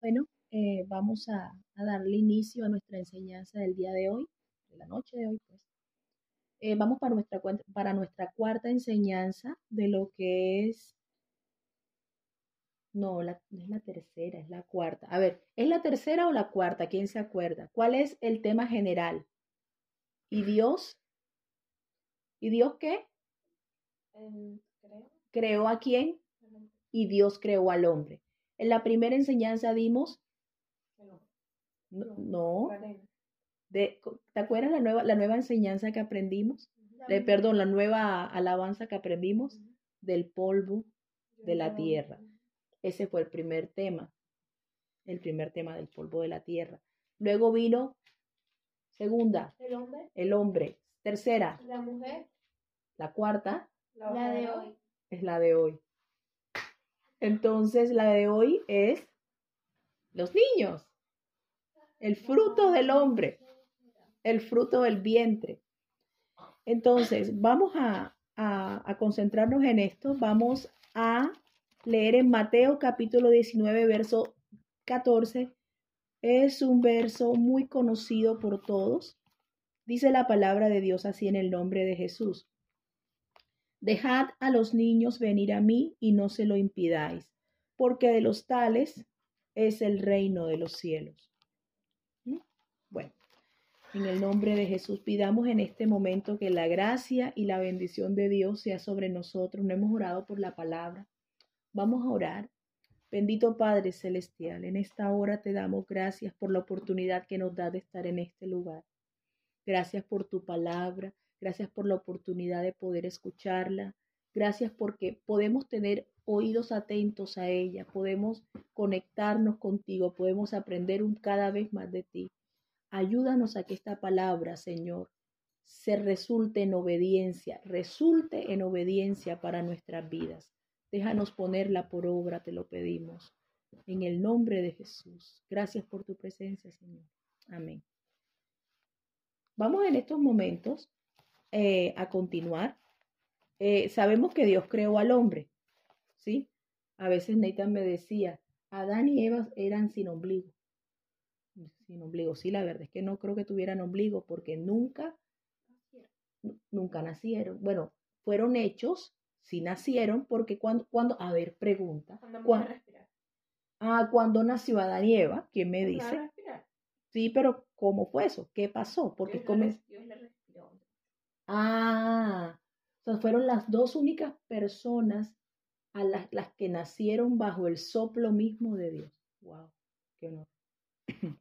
Bueno, eh, vamos a, a darle inicio a nuestra enseñanza del día de hoy, de la noche de hoy, pues. Eh, vamos para nuestra, para nuestra cuarta enseñanza de lo que es, no, la, no es la tercera, es la cuarta. A ver, ¿es la tercera o la cuarta? ¿Quién se acuerda? ¿Cuál es el tema general? ¿Y Dios? ¿Y Dios qué? Creo. ¿Creó a quién? Y Dios creó al hombre. En la primera enseñanza dimos, no, de, ¿te acuerdas la nueva, la nueva enseñanza que aprendimos? Eh, perdón, la nueva alabanza que aprendimos del polvo de la tierra. Ese fue el primer tema, el primer tema del polvo de la tierra. Luego vino segunda, El hombre, el hombre. Tercera, la mujer, la cuarta la, La de hoy. es la de hoy. Entonces, la de hoy es los niños, el fruto del hombre, el fruto del vientre. Entonces, vamos a, concentrarnos en esto. Vamos a leer en Mateo capítulo 19, verso 14. Es un verso muy conocido por todos. Dice la palabra de Dios así en el nombre de Jesús. Dejad a los niños venir a mí y no se lo impidáis, porque de los tales es el reino de los cielos. ¿Mm? Bueno, en el nombre de Jesús pidamos en este momento que la gracia y la bendición de Dios sea sobre nosotros. No hemos orado por la palabra. Vamos a orar. Bendito Padre Celestial, en esta hora te damos gracias por la oportunidad que nos da de estar en este lugar. Gracias por tu palabra. Gracias por la oportunidad de poder escucharla. Gracias porque podemos tener oídos atentos a ella, podemos conectarnos contigo, podemos aprender cada vez más de ti. Ayúdanos a que esta palabra, Señor, se resulte en obediencia, resulte en obediencia para nuestras vidas. Déjanos ponerla por obra, te lo pedimos. En el nombre de Jesús. Gracias por tu presencia, Señor. Amén. Vamos en estos momentos eh, a continuar. Eh, sabemos que Dios creó al hombre, ¿sí? A veces Nathan me decía, Adán y Eva eran sin ombligo. Sin ombligo, sí, la verdad es que no creo que tuvieran ombligo porque nunca, nu- nunca nacieron. Bueno, fueron hechos, sí nacieron, porque cuando, cuando, a ver, pregunta, Cuando ¿cuán- empieza a respirar. ah, cuando nació Adán y Eva? ¿Quién me dice? Sí, pero ¿cómo fue eso? ¿Qué pasó? Porque Dios. Ah, o sea, fueron las dos únicas personas a las, las que nacieron bajo el soplo mismo de Dios. Wow, qué honor.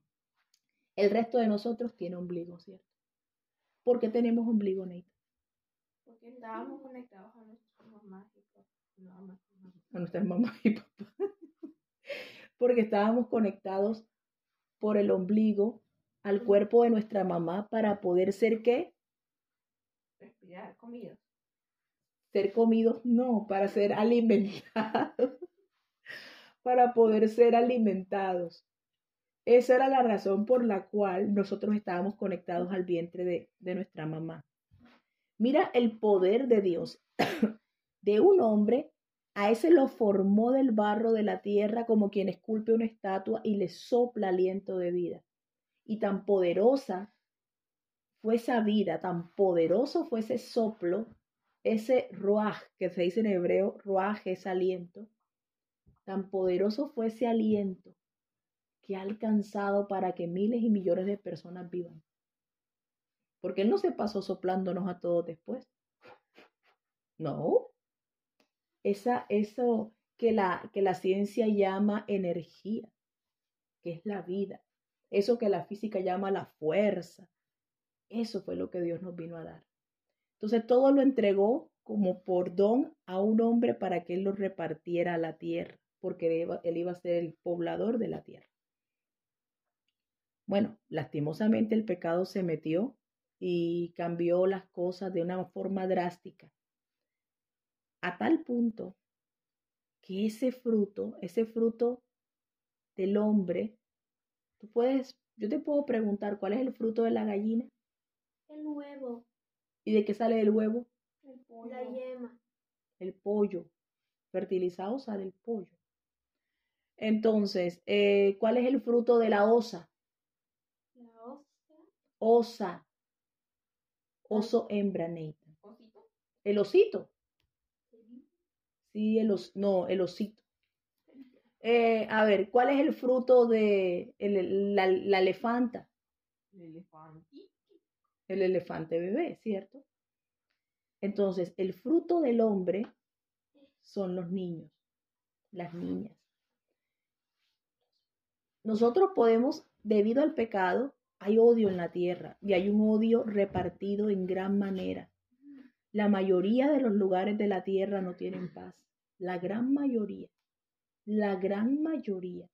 El resto de nosotros tiene ombligo, ¿cierto? ¿Por qué tenemos ombligo, Neita? Porque estábamos conectados a nuestras mamás y papás. No, mamá, mamá. A nuestras mamás y papás. Porque estábamos conectados por el ombligo al cuerpo de nuestra mamá para poder ser qué? Respirar, comidos. ser comidos, no, para ser alimentados, para poder ser alimentados. Esa era la razón por la cual nosotros estábamos conectados al vientre de, de nuestra mamá. Mira el poder de Dios, de un hombre, a ese lo formó del barro de la tierra como quien esculpe una estatua y le sopla aliento de vida. Y tan poderosa fue esa vida, tan poderoso fue ese soplo ese ruaj que se dice en hebreo, ruaj es aliento, tan poderoso fue ese aliento que ha alcanzado para que miles y millones de personas vivan. Porque Él no se pasó soplándonos a todos después. No. Esa, eso que la, que la ciencia llama energía, que es la vida. Eso que la física llama la fuerza. Eso fue lo que Dios nos vino a dar. Entonces todo lo entregó como por don a un hombre para que él lo repartiera a la tierra, porque él iba, a ser el poblador de la tierra. Bueno, lastimosamente el pecado se metió y cambió las cosas de una forma drástica, a tal punto que ese fruto, ese fruto del hombre, tú puedes, yo te puedo preguntar cuál es el fruto de la gallina El huevo. y de qué sale el huevo. El pollo. La yema. el pollo. Fertilizado sale el pollo. Entonces, eh, ¿cuál es el fruto de la osa? La ostra. Osa. Oso hembra, Nathan. Osito. El osito. Sí, el os no, el osito. Eh, a ver, ¿cuál es el fruto de el- la, la elefanta? El elefante. El elefante bebé, ¿cierto? Entonces, el fruto del hombre son los niños, las niñas. Nosotros podemos, debido al pecado, hay odio en la tierra y hay un odio repartido en gran manera. La mayoría de los lugares de la tierra no tienen paz. La gran mayoría. La gran mayoría.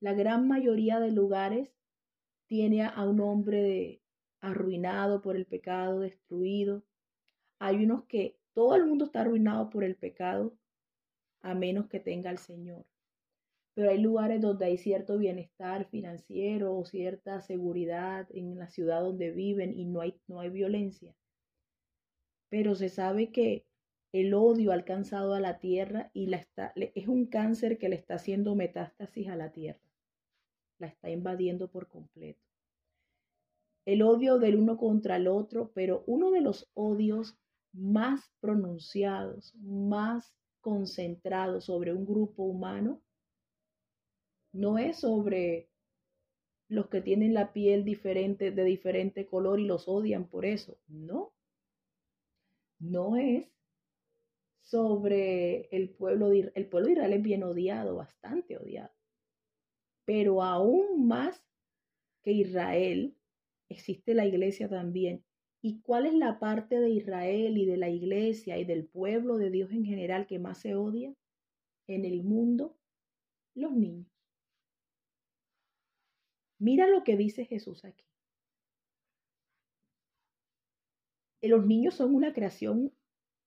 La gran mayoría de lugares tiene a un hombre de- arruinado por el pecado, destruido. Hay unos que todo el mundo está arruinado por el pecado, a menos que tenga al Señor. Pero hay lugares donde hay cierto bienestar financiero o cierta seguridad en la ciudad donde viven y no hay, no hay violencia. Pero se sabe que el odio ha alcanzado a la tierra y la está, es un cáncer que le está haciendo metástasis a la tierra. La está invadiendo por completo. El odio del uno contra el otro, pero uno de los odios más pronunciados, más concentrados sobre un grupo humano, no es sobre los que tienen la piel diferente, de diferente color y los odian por eso. No. No es sobre el pueblo de Israel. El pueblo de Israel es bien odiado, bastante odiado. Pero aún más que Israel, existe la iglesia también. ¿Y cuál es la parte de Israel y de la iglesia y del pueblo de Dios en general que más se odia en el mundo? Los niños. Mira lo que dice Jesús aquí. Los niños son una creación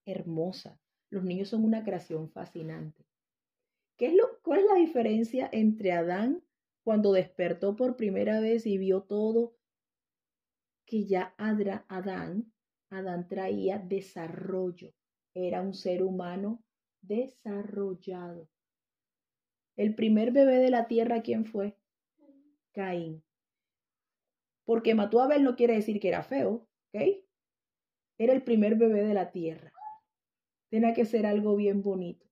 hermosa. Los niños son una creación fascinante. ¿Qué es lo, ¿Cuál es la diferencia entre Adán cuando despertó por primera vez y vio todo que ya Adán, Adán traía desarrollo? Era un ser humano desarrollado. El primer bebé de la tierra, ¿quién fue? Caín. Porque mató a Abel no quiere decir que era feo, ¿ok? Era el primer bebé de la tierra. Tenía que ser algo bien bonito.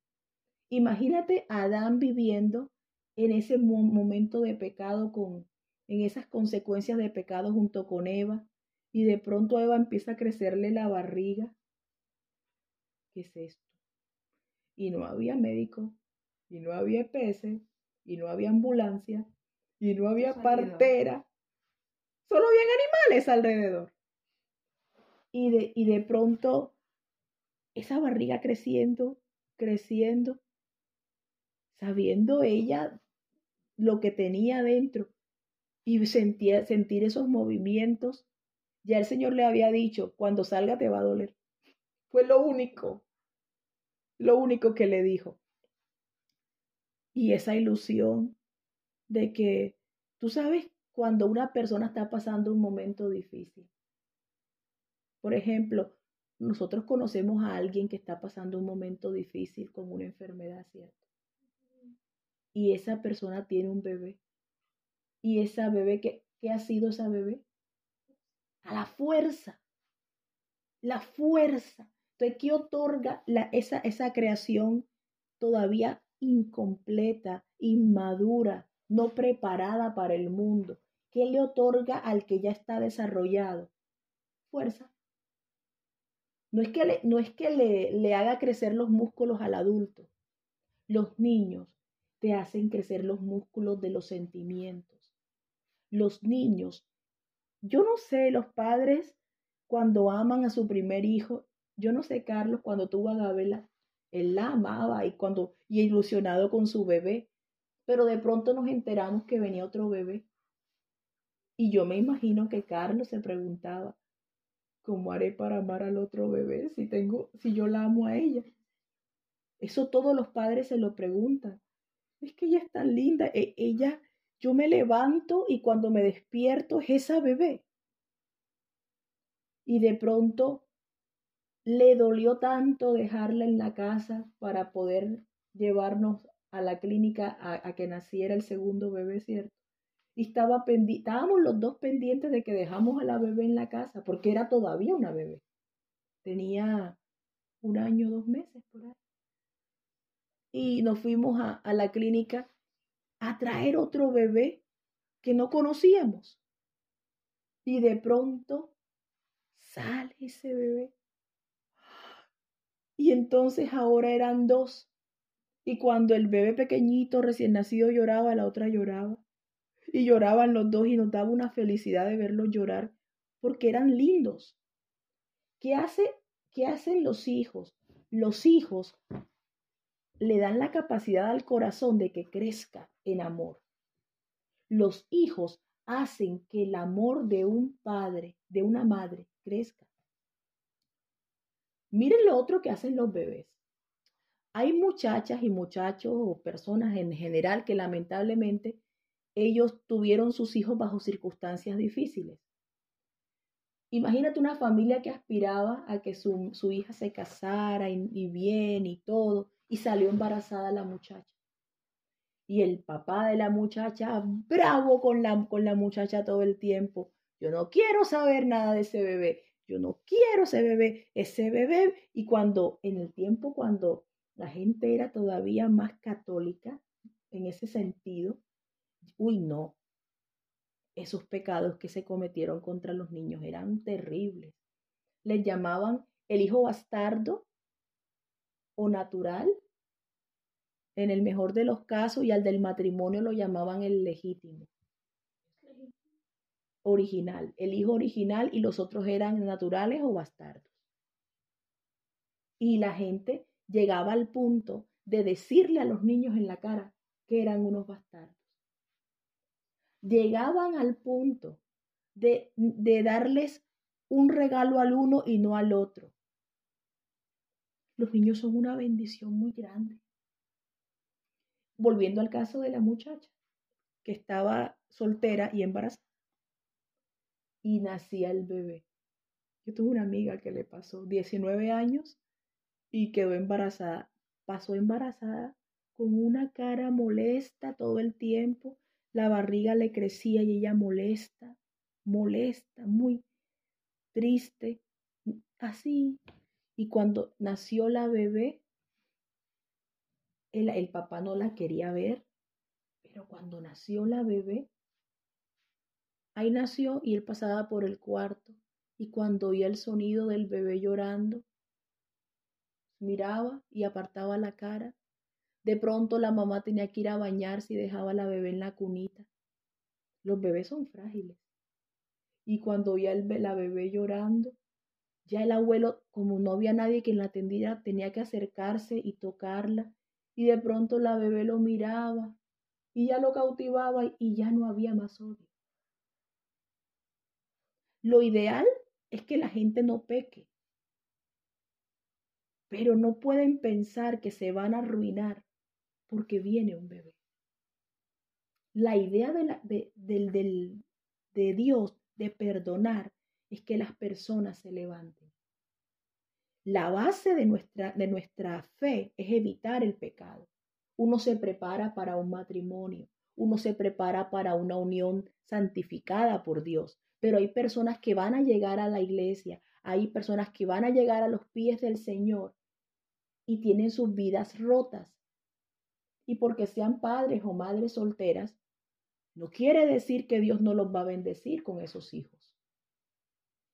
Imagínate a Adán viviendo en ese mo- momento de pecado con en esas consecuencias de pecado junto con Eva y de pronto a Eva empieza a crecerle la barriga. ¿Qué es esto? Y no había médico, y no había EPS, y no había ambulancia, y no había partera. Solo habían animales alrededor. Y de, y de pronto esa barriga creciendo, creciendo, sabiendo ella lo que tenía dentro y sentía, sentir esos movimientos. Ya el Señor le había dicho, cuando salga te va a doler. Fue lo único, lo único que le dijo. Y esa ilusión de que, tú sabes, cuando una persona está pasando un momento difícil. Por ejemplo, nosotros conocemos a alguien que está pasando un momento difícil con una enfermedad, ¿cierto? Y esa persona tiene un bebé. Y esa bebé, ¿qué, qué ha sido esa bebé? A la fuerza. La fuerza. Entonces, ¿qué otorga la, esa, esa creación todavía incompleta, inmadura, no preparada para el mundo? ¿Qué le otorga al que ya está desarrollado? Fuerza. No es que le, no es que le, le haga crecer los músculos al adulto. Los niños te hacen crecer los músculos de los sentimientos. Los niños, yo no sé, los padres cuando aman a su primer hijo, yo no sé, Carlos, cuando tuvo a Gabela, él la amaba y cuando y ilusionado con su bebé, pero de pronto nos enteramos que venía otro bebé. Y yo me imagino que Carlos se preguntaba, ¿cómo haré para amar al otro bebé si tengo si yo la amo a ella? Eso todos los padres se lo preguntan. Es que ella es tan linda, e- ella yo me levanto y cuando me despierto es esa bebé. Y de pronto le dolió tanto dejarla en la casa para poder llevarnos a la clínica a, que naciera el segundo bebé, ¿cierto? Y estaba estábamos los dos pendientes de que dejamos a la bebé en la casa, porque era todavía una bebé. Tenía un año, dos meses por ahí. Y nos fuimos a la clínica a traer otro bebé que no conocíamos. Y de pronto sale ese bebé. Y entonces ahora eran dos. Y cuando el bebé pequeñito recién nacido lloraba, la otra lloraba. Y lloraban los dos y nos daba una felicidad de verlos llorar porque eran lindos. ¿Qué, hace, ¿Qué hacen los hijos? Los hijos le dan la capacidad al corazón de que crezca en amor. Los hijos hacen que el amor de un padre, de una madre, crezca. Miren lo otro que hacen los bebés. Hay muchachas y muchachos o personas en general que lamentablemente ellos tuvieron sus hijos bajo circunstancias difíciles. Imagínate una familia que aspiraba a que su, su hija se casara y, y bien y todo, y salió embarazada la muchacha. Y el papá de la muchacha, bravo con la, con la muchacha todo el tiempo. Yo no quiero saber nada de ese bebé. Yo no quiero ese bebé, ese bebé. Y cuando, en el tiempo cuando la gente era todavía más católica, en ese sentido, uy, no. Esos pecados que se cometieron contra los niños eran terribles. Les llamaban el hijo bastardo o natural en el mejor de los casos, y al del matrimonio lo llamaban el legítimo. Original, el hijo original y los otros eran naturales o bastardos. Y la gente llegaba al punto de decirle a los niños en la cara que eran unos bastardos. Llegaban al punto de, de darles un regalo al uno y no al otro. Los niños son una bendición muy grande volviendo al caso de la muchacha que estaba soltera y embarazada. Y nacía el bebé. Yo tuve una amiga que le pasó 19 años y quedó embarazada. Pasó embarazada con una cara molesta todo el tiempo. La barriga le crecía y ella molesta, molesta, muy triste, así. Y cuando nació la bebé, el, papá no la quería ver, pero cuando nació la bebé, ahí nació y él pasaba por el cuarto y cuando oía el sonido del bebé llorando, miraba y apartaba la cara. De pronto la mamá tenía que ir a bañarse y dejaba a la bebé en la cunita. Los bebés son frágiles. Y cuando oía el, la bebé llorando, ya el abuelo, como no había nadie que la atendiera, tenía que acercarse y tocarla y de pronto la bebé lo miraba y ya lo cautivaba y ya no había más odio. Lo ideal es que la gente no peque, pero no pueden pensar que se van a arruinar porque viene un bebé. La idea de, de Dios de perdonar es que las personas se levanten. La base de nuestra, de nuestra fe es evitar el pecado. Uno se prepara para un matrimonio, uno se prepara para una unión santificada por Dios, pero hay personas que van a llegar a la iglesia, hay personas que van a llegar a los pies del Señor y tienen sus vidas rotas. Y porque sean padres o madres solteras, no quiere decir que Dios no los va a bendecir con esos hijos.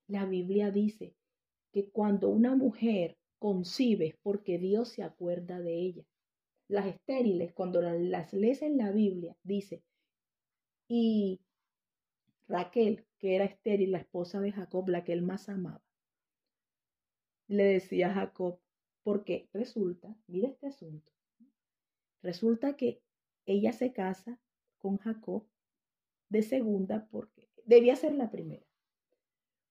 La Biblia dice que cuando una mujer concibe es porque Dios se acuerda de ella. Las estériles, cuando las lees en la Biblia, dice, y Raquel, que era estéril, la esposa de Jacob, la que él más amaba, le decía a Jacob, porque resulta, mira este asunto, resulta que ella se casa con Jacob de segunda porque debía ser la primera.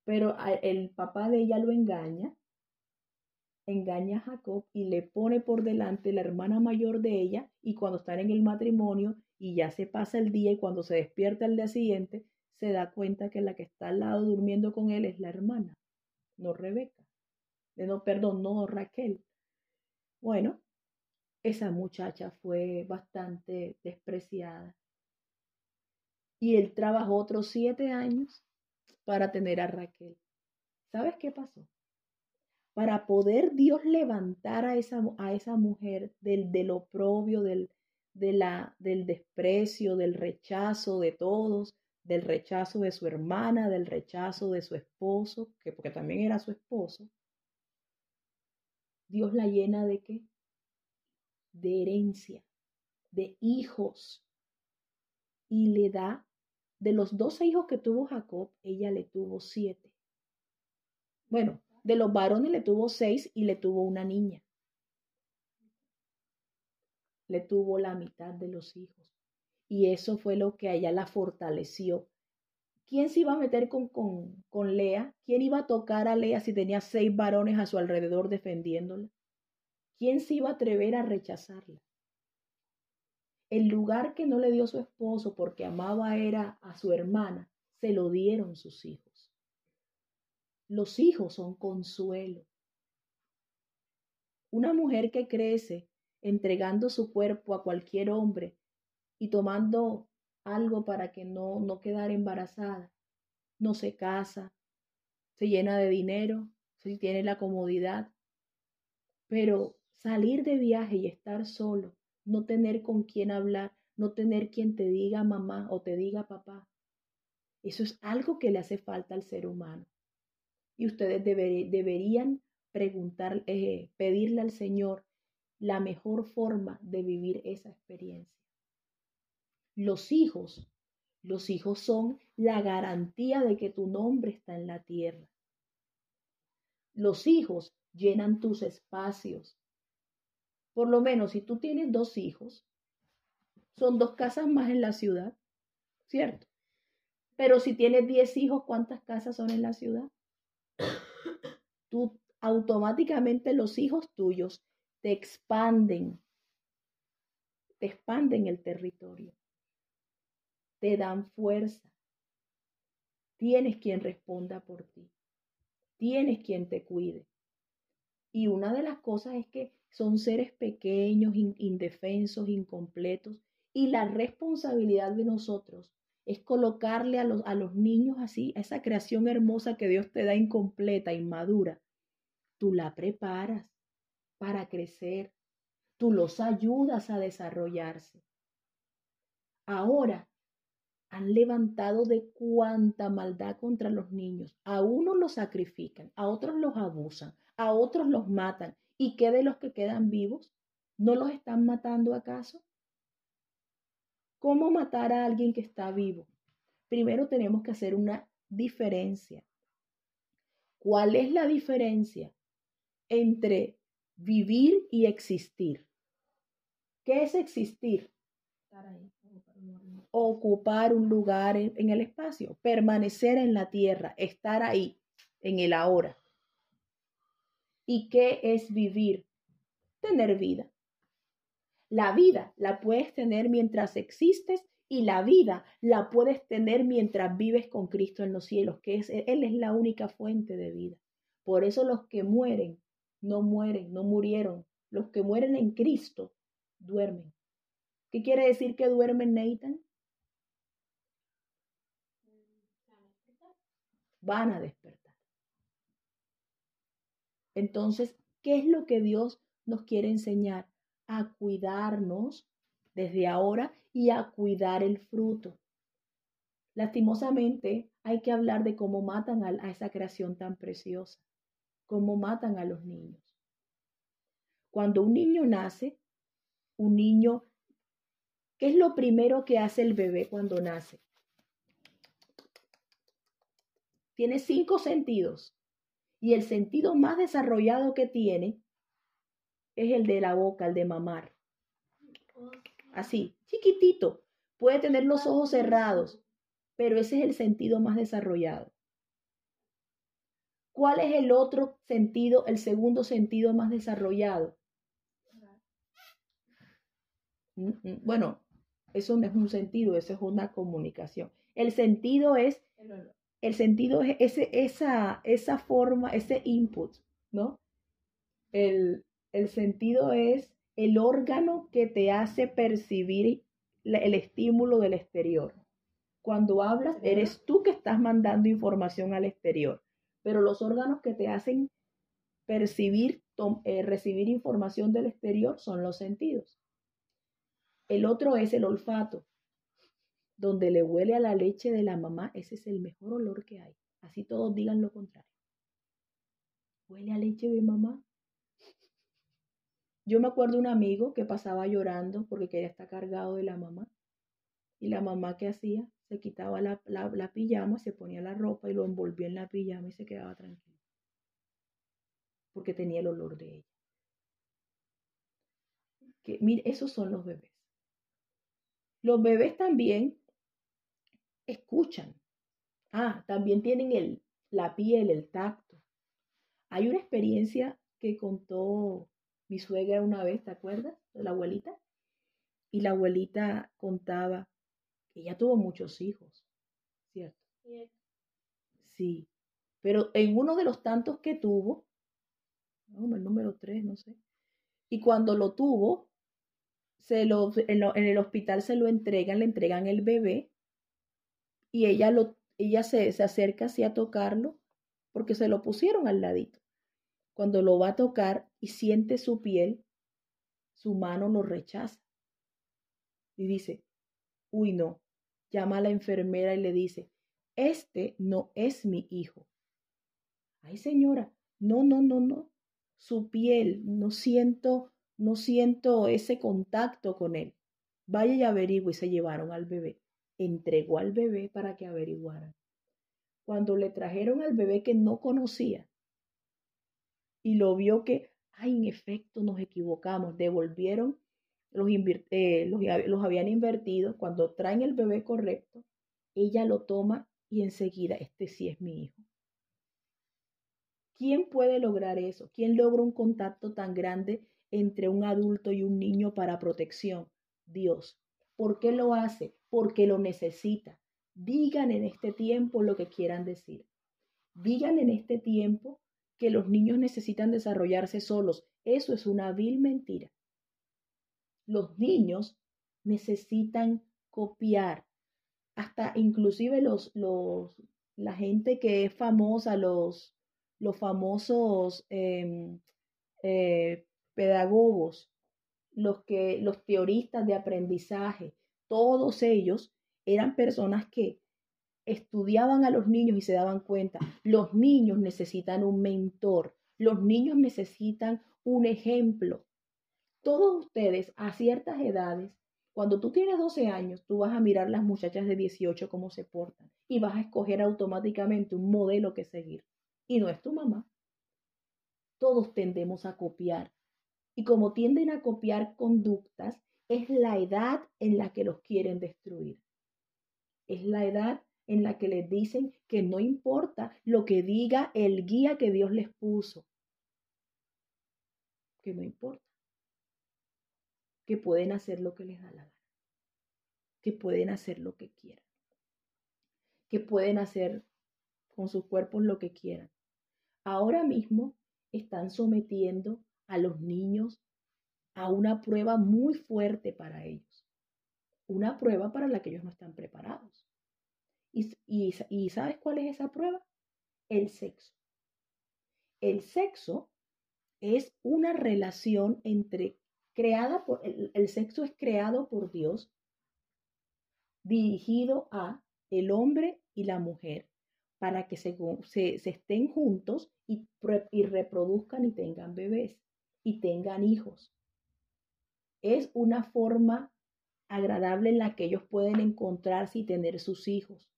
Pero el papá de ella lo engaña, engaña a Jacob y le pone por delante la hermana mayor de ella y cuando están en el matrimonio y ya se pasa el día y cuando se despierta el día siguiente, se da cuenta que la que está al lado durmiendo con él es la hermana, no Rebeca. Eh, no, perdón, no Raquel. Bueno, esa muchacha fue bastante despreciada. Y él trabajó otros siete años para tener a Raquel. ¿Sabes qué pasó? Para poder Dios levantar a esa, a esa mujer del, del oprobio, del, de la, del desprecio, del rechazo de todos, del rechazo de su hermana, del rechazo de su esposo, que porque también era su esposo, Dios la llena de qué? De herencia, de hijos. Y le da, de los doce hijos que tuvo Jacob, ella le tuvo siete. Bueno, de los varones le tuvo seis y le tuvo una niña. Le tuvo la mitad de los hijos. Y eso fue lo que a ella la fortaleció. ¿Quién se iba a meter con, con, con Lea? ¿Quién iba a tocar a Lea si tenía seis varones a su alrededor defendiéndola? ¿Quién se iba a atrever a rechazarla? El lugar que no le dio su esposo porque amaba era a su hermana, se lo dieron sus hijos. Los hijos son consuelo. Una mujer que crece entregando su cuerpo a cualquier hombre y tomando algo para que no, no quedar embarazada. No se casa, se llena de dinero, si tiene la comodidad. Pero salir de viaje y estar solo, no tener con quién hablar, no tener quien te diga mamá o te diga papá, eso es algo que le hace falta al ser humano. Y ustedes deberían preguntar, eh, pedirle al Señor la mejor forma de vivir esa experiencia. Los hijos, los hijos son la garantía de que tu nombre está en la tierra. Los hijos llenan tus espacios. Por lo menos si tú tienes dos hijos, son dos casas más en la ciudad, ¿cierto? Pero si tienes diez hijos, ¿cuántas casas son en la ciudad? Tú automáticamente los hijos tuyos te expanden, te expanden el territorio te dan fuerza. Tienes quien responda por ti. Tienes quien te cuide. Y una de las cosas es que son seres pequeños, indefensos, incompletos. Y la responsabilidad de nosotros es colocarle a los, a los niños así, a esa creación hermosa que Dios te da incompleta, inmadura. Tú la preparas para crecer. Tú los ayudas a desarrollarse. Ahora han levantado de cuanta maldad contra los niños. A unos los sacrifican, a otros los abusan, a otros los matan. ¿Y qué de los que quedan vivos? ¿No los están matando acaso? ¿Cómo matar a alguien que está vivo? Primero tenemos que hacer una diferencia. ¿Cuál es la diferencia entre vivir y existir? ¿Qué es existir? Ocupar un lugar en, el espacio, permanecer en la tierra, estar ahí, en el ahora. ¿Y qué es vivir? Tener vida. La vida la puedes tener mientras existes y la vida la puedes tener mientras vives con Cristo en los cielos, que es, Él es la única fuente de vida. Por eso los que mueren, no mueren, no murieron. Los que mueren en Cristo duermen. ¿Qué quiere decir que duermen, Nathan? van a despertar. Entonces, ¿qué es lo que Dios nos quiere enseñar? A cuidarnos desde ahora y a cuidar el fruto. Lastimosamente, hay que hablar de cómo matan a, esa creación tan preciosa, cómo matan a los niños. Cuando un niño nace, un niño, ¿qué es lo primero que hace el bebé cuando nace? tiene cinco sentidos y el sentido más desarrollado que tiene es el de la boca, el de mamar. Así, chiquitito. Puede tener los ojos cerrados, pero ese es el sentido más desarrollado. ¿Cuál es el otro sentido, el segundo sentido más desarrollado? Bueno, eso no es un sentido, eso es una comunicación. El sentido es sentido es ese, esa, esa forma, ese input, ¿no? El, el sentido es el órgano que te hace percibir el estímulo del exterior. Cuando hablas, eres tú que estás mandando información al exterior, pero los órganos que te hacen percibir, eh, recibir información del exterior son los sentidos. El otro es el olfato, donde le huele a la leche de la mamá, ese es el mejor olor que hay. Así todos digan lo contrario. Huele a leche de mamá. Yo me acuerdo un amigo que pasaba llorando porque quería estar cargado de la mamá. Y la mamá que hacía, se quitaba la, la, la pijama, se ponía la ropa y lo envolvía en la pijama y se quedaba tranquilo. Porque tenía el olor de ella. Que, mire, esos son los bebés. Los bebés también escuchan. Ah, también tienen el, la piel, el tacto. Hay una experiencia que contó mi suegra una vez, ¿te acuerdas? De la abuelita. Y la abuelita contaba que ella tuvo muchos hijos, ¿cierto? Sí, pero en uno de los tantos que tuvo, el número tres, no sé, y cuando lo tuvo, se lo, en, lo- en el hospital se lo entregan, le entregan el bebé, y ella, lo, ella se, se acerca así a tocarlo, porque se lo pusieron al ladito. Cuando lo va a tocar y siente su piel, su mano lo rechaza. Y dice, uy no, llama a la enfermera y le dice, este no es mi hijo. Ay señora, no, no, no, no, su piel, no siento, no siento ese contacto con él. Vaya y averigüe y se llevaron al bebé. Entregó al bebé para que averiguaran. Cuando le trajeron al bebé que no conocía y lo vio que, ay, en efecto nos equivocamos, devolvieron los, eh, los, los habían invertido, cuando traen el bebé correcto, ella lo toma y enseguida, este sí es mi hijo. ¿Quién puede lograr eso? ¿Quién logra un contacto tan grande entre un adulto y un niño para protección? Dios. ¿Por qué lo hace? Porque lo necesita. Digan en este tiempo lo que quieran decir. Digan en este tiempo que los niños necesitan desarrollarse solos. Eso es una vil mentira. Los niños necesitan copiar. Hasta inclusive los, los, la gente que es famosa, los, los famosos eh, eh, pedagogos, los, que, los teoristas de aprendizaje, todos ellos eran personas que estudiaban a los niños y se daban cuenta, los niños necesitan un mentor, los niños necesitan un ejemplo. Todos ustedes a ciertas edades, cuando tú tienes 12 años, tú vas a mirar las muchachas de 18 cómo se portan y vas a escoger automáticamente un modelo que seguir. Y no es tu mamá. Todos tendemos a copiar. Y como tienden a copiar conductas, es la edad en la que los quieren destruir. Es la edad en la que les dicen que no importa lo que diga el guía que Dios les puso. Que no importa. Que pueden hacer lo que les da la gana. Que pueden hacer lo que quieran. Que pueden hacer con sus cuerpos lo que quieran. Ahora mismo están sometiendo a los niños a una prueba muy fuerte para ellos. Una prueba para la que ellos no están preparados. ¿Y, y, y sabes cuál es esa prueba? El sexo. El sexo es una relación entre creada por el, el, sexo es creado por Dios dirigido a el hombre y la mujer para que se, se, se estén juntos y, y reproduzcan y tengan bebés y tengan hijos. Es una forma agradable en la que ellos pueden encontrarse y tener sus hijos.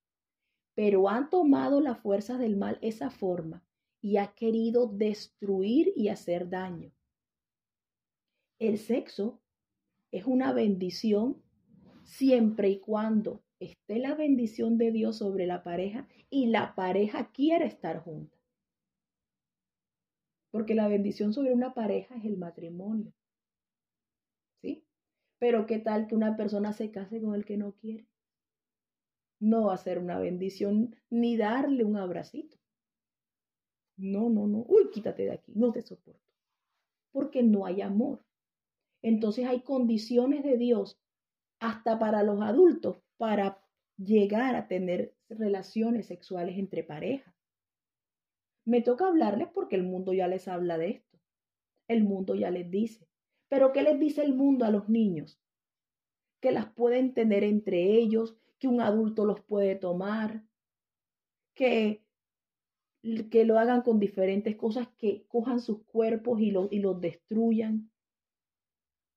Pero han tomado las fuerzas del mal esa forma y ha querido destruir y hacer daño. El sexo es una bendición siempre y cuando esté la bendición de Dios sobre la pareja y la pareja quiera estar junta. Porque la bendición sobre una pareja es el matrimonio. Pero ¿qué tal que una persona se case con el que no quiere? No va a ser una bendición ni darle un abracito. No, no, no. Uy, quítate de aquí. No te soporto. Porque no hay amor. Entonces hay condiciones de Dios hasta para los adultos para llegar a tener relaciones sexuales entre parejas. Me toca hablarles porque el mundo ya les habla de esto. El mundo ya les dice. Pero ¿qué les dice el mundo a los niños? Que las pueden tener entre ellos, que un adulto los puede tomar, que, que lo hagan con diferentes cosas, que cojan sus cuerpos y, y los destruyan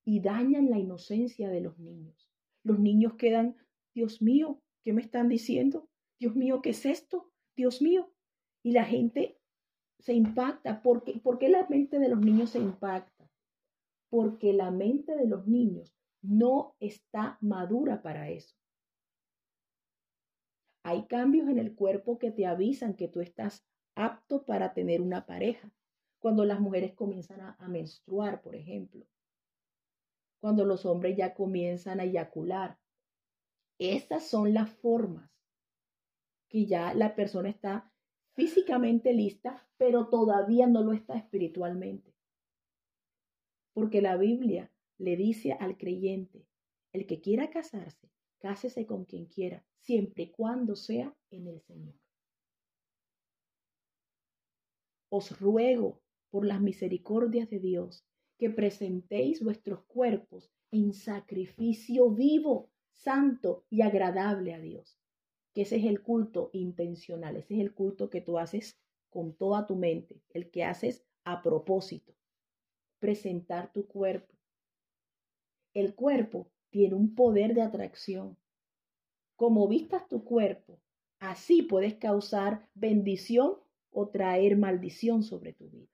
y dañan la inocencia de los niños. Los niños quedan, Dios mío, ¿qué me están diciendo? Dios mío, ¿qué es esto? Dios mío. Y la gente se impacta. ¿Por ¿Por qué la mente de los niños se impacta? Porque la mente de los niños no está madura para eso. Hay cambios en el cuerpo que te avisan que tú estás apto para tener una pareja. Cuando las mujeres comienzan a, menstruar, por ejemplo. Cuando los hombres ya comienzan a eyacular. Estas son las formas que ya la persona está físicamente lista, pero todavía no lo está espiritualmente. Porque la Biblia le dice al creyente, el que quiera casarse, cásese con quien quiera, siempre y cuando sea en el Señor. Os ruego por las misericordias de Dios que presentéis vuestros cuerpos en sacrificio vivo, santo y agradable a Dios que ese es el culto intencional, ese es el culto que tú haces con toda tu mente, el que haces a propósito, presentar tu cuerpo. El cuerpo tiene un poder de atracción. Como vistas tu cuerpo, así puedes causar bendición o traer maldición sobre tu vida,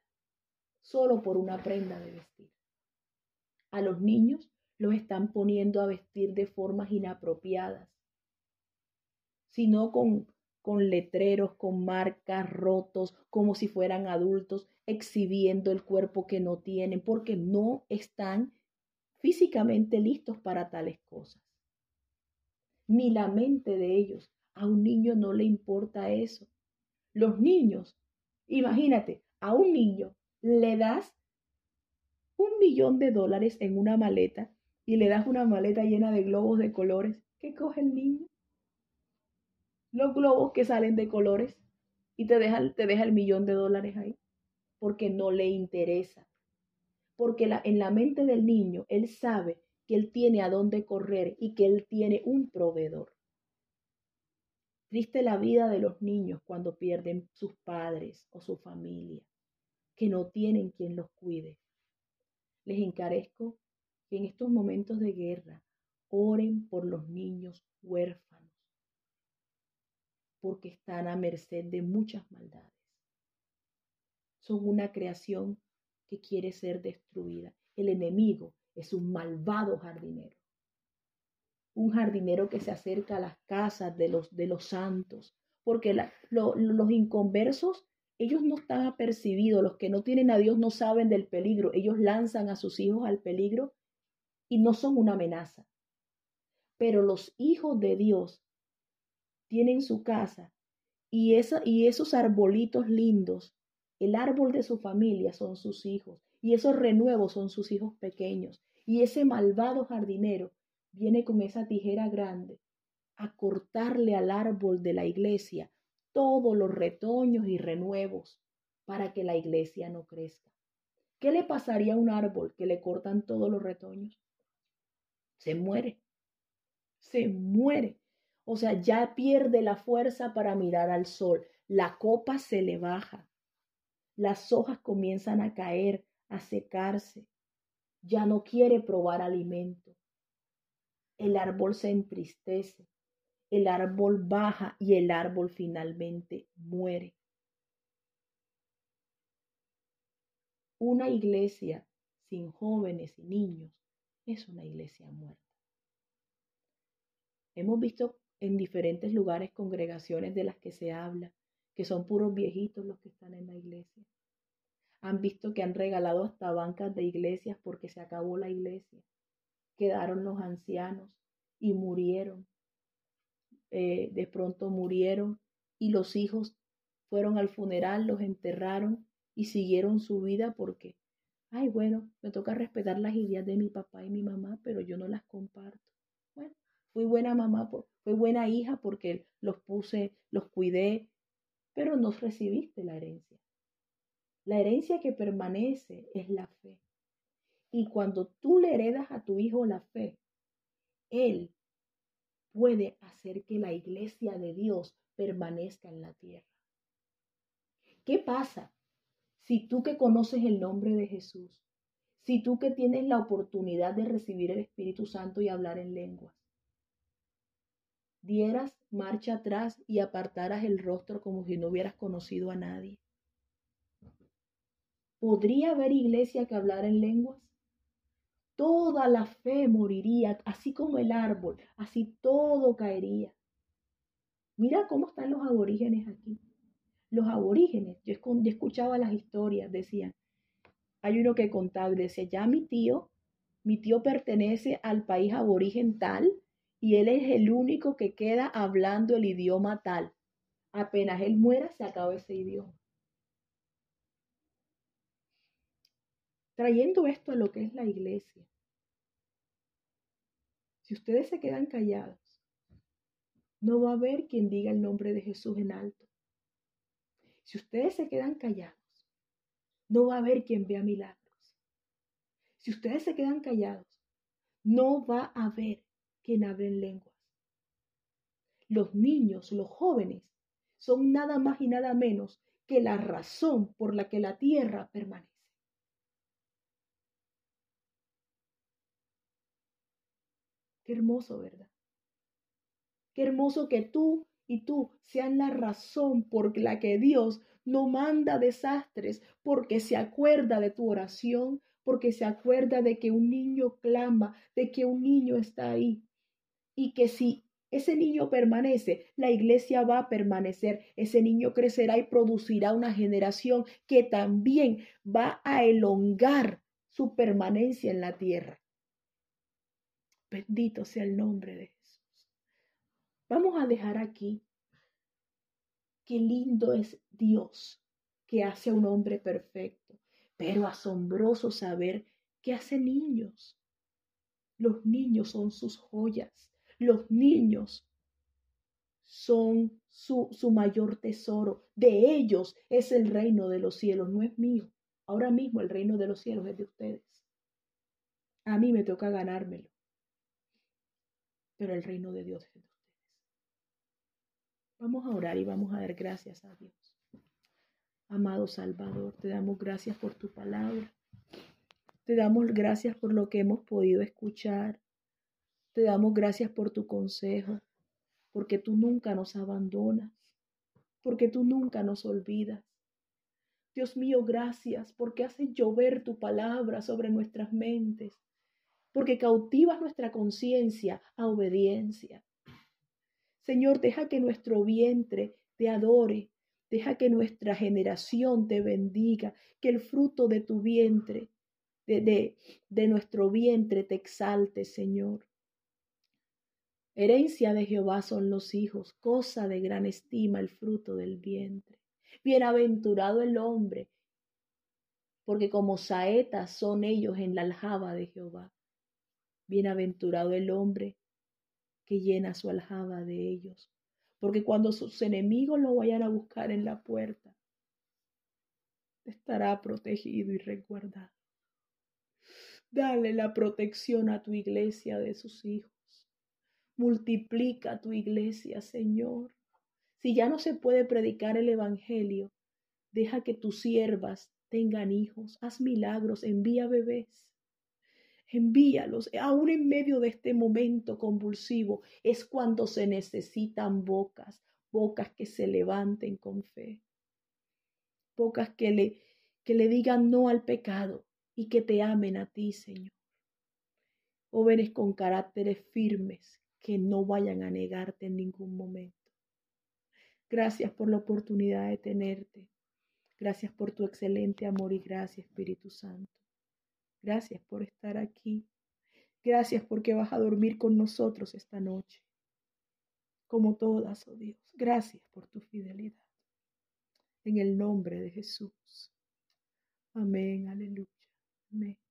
solo por una prenda de vestir. A los niños los están poniendo a vestir de formas inapropiadas, sino con, con letreros, con marcas rotos, como si fueran adultos, exhibiendo el cuerpo que no tienen, porque no están físicamente listos para tales cosas. Ni la mente de ellos. A un niño no le importa eso. Los niños, imagínate, a un niño le das un millón de dólares en una maleta y le das una maleta llena de globos de colores. ¿Qué coge el niño? Los globos que salen de colores y te deja, te deja el millón de dólares ahí, porque no le interesa. Porque la, en la mente del niño, él sabe que él tiene a dónde correr y que él tiene un proveedor. Triste la vida de los niños cuando pierden sus padres o su familia, que no tienen quien los cuide. Les encarezco que en estos momentos de guerra oren por los niños huérfanos porque están a merced de muchas maldades. Son una creación que quiere ser destruida. El enemigo es un malvado jardinero. Un jardinero que se acerca a las casas de los, de los santos, porque los inconversos, ellos no están apercibidos, los que no tienen a Dios no saben del peligro, ellos lanzan a sus hijos al peligro y no son una amenaza. Pero los hijos de Dios tienen su casa y, y esos arbolitos lindos, el árbol de su familia son sus hijos y esos renuevos son sus hijos pequeños y ese malvado jardinero viene con esa tijera grande a cortarle al árbol de la iglesia todos los retoños y renuevos para que la iglesia no crezca. ¿Qué le pasaría a un árbol que le cortan todos los retoños? Se muere. Se muere. O sea, ya pierde la fuerza para mirar al sol. La copa se le baja. Las hojas comienzan a caer, a secarse. Ya no quiere probar alimento. El árbol se entristece. El árbol baja y el árbol finalmente muere. Una iglesia sin jóvenes y niños es una iglesia muerta. Hemos visto en diferentes lugares, congregaciones de las que se habla, que son puros viejitos los que están en la iglesia. Han visto que han regalado hasta bancas de iglesias porque se acabó la iglesia. Quedaron los ancianos y murieron. Eh, de pronto murieron y los hijos fueron al funeral, los enterraron y siguieron su vida porque Ay, bueno, me toca respetar las ideas de mi papá y mi mamá, pero yo no las comparto. Bueno, fui buena mamá, fui buena hija porque los puse, los cuidé, pero no recibiste la herencia. La herencia que permanece es la fe. Y cuando tú le heredas a tu hijo la fe, él puede hacer que la iglesia de Dios permanezca en la tierra. ¿Qué pasa si tú que conoces el nombre de Jesús, si tú que tienes la oportunidad de recibir el Espíritu Santo y hablar en lenguas, dieras marcha atrás y apartaras el rostro como si no hubieras conocido a nadie? ¿Podría haber iglesia que hablara en lenguas? Toda la fe moriría, así como el árbol, así todo caería. Mira cómo están los aborígenes aquí. Los aborígenes, yo, escuchaba las historias, decían, hay uno que contaba, decía, ya mi tío, mi tío pertenece al país aborigen tal y él es el único que queda hablando el idioma tal. Apenas él muera, se acaba ese idioma. Trayendo esto a lo que es la iglesia. Si ustedes se quedan callados, no va a haber quien diga el nombre de Jesús en alto. Si ustedes se quedan callados, no va a haber quien vea milagros. Si ustedes se quedan callados, no va a haber quien en lenguas. Los niños, los jóvenes, son nada más y nada menos que la razón por la que la tierra permanece. Qué hermoso, ¿verdad? Qué hermoso que tú y tú sean la razón por la que Dios no manda desastres, porque se acuerda de tu oración, porque se acuerda de que un niño clama, de que un niño está ahí. Y que si ese niño permanece, la iglesia va a permanecer, ese niño crecerá y producirá una generación que también va a elongar su permanencia en la tierra. Bendito sea el nombre de Jesús. Vamos a dejar aquí. Qué lindo es Dios que hace a un hombre perfecto, pero asombroso saber que hace niños. Los niños son sus joyas. Los niños son su, su, mayor tesoro. De ellos es el reino de los cielos, no es mío. Ahora mismo el reino de los cielos es de ustedes. A mí me toca ganármelo pero el reino de Dios es de ustedes. Vamos a orar y vamos a dar gracias a Dios. Amado Salvador, te damos gracias por tu palabra. Te damos gracias por lo que hemos podido escuchar. Te damos gracias por tu consejo, porque tú nunca nos abandonas, porque tú nunca nos olvidas. Dios mío, gracias porque haces llover tu palabra sobre nuestras mentes porque cautivas nuestra conciencia a obediencia. Señor, deja que nuestro vientre te adore, deja que nuestra generación te bendiga, que el fruto de tu vientre, de, de, de nuestro vientre te exalte, Señor. Herencia de Jehová son los hijos, cosa de gran estima el fruto del vientre. Bienaventurado el hombre, porque como saetas son ellos en la aljaba de Jehová. Bienaventurado el hombre que llena su aljaba de ellos, porque cuando sus enemigos lo vayan a buscar en la puerta, estará protegido y resguardado. Dale la protección a tu iglesia de sus hijos. Multiplica tu iglesia, Señor. Si ya no se puede predicar el Evangelio, deja que tus siervas tengan hijos. Haz milagros, envía bebés. Envíalos. Aún en medio de este momento convulsivo es cuando se necesitan bocas, bocas que se levanten con fe, bocas que le, que le digan no al pecado y que te amen a ti, Señor. Jóvenes con caracteres firmes que no vayan a negarte en ningún momento. Gracias por la oportunidad de tenerte. Gracias por tu excelente amor y gracias, Espíritu Santo. Gracias por estar aquí. Gracias porque vas a dormir con nosotros esta noche. Como todas, oh Dios. Gracias por tu fidelidad. En el nombre de Jesús. Amén. Aleluya. me.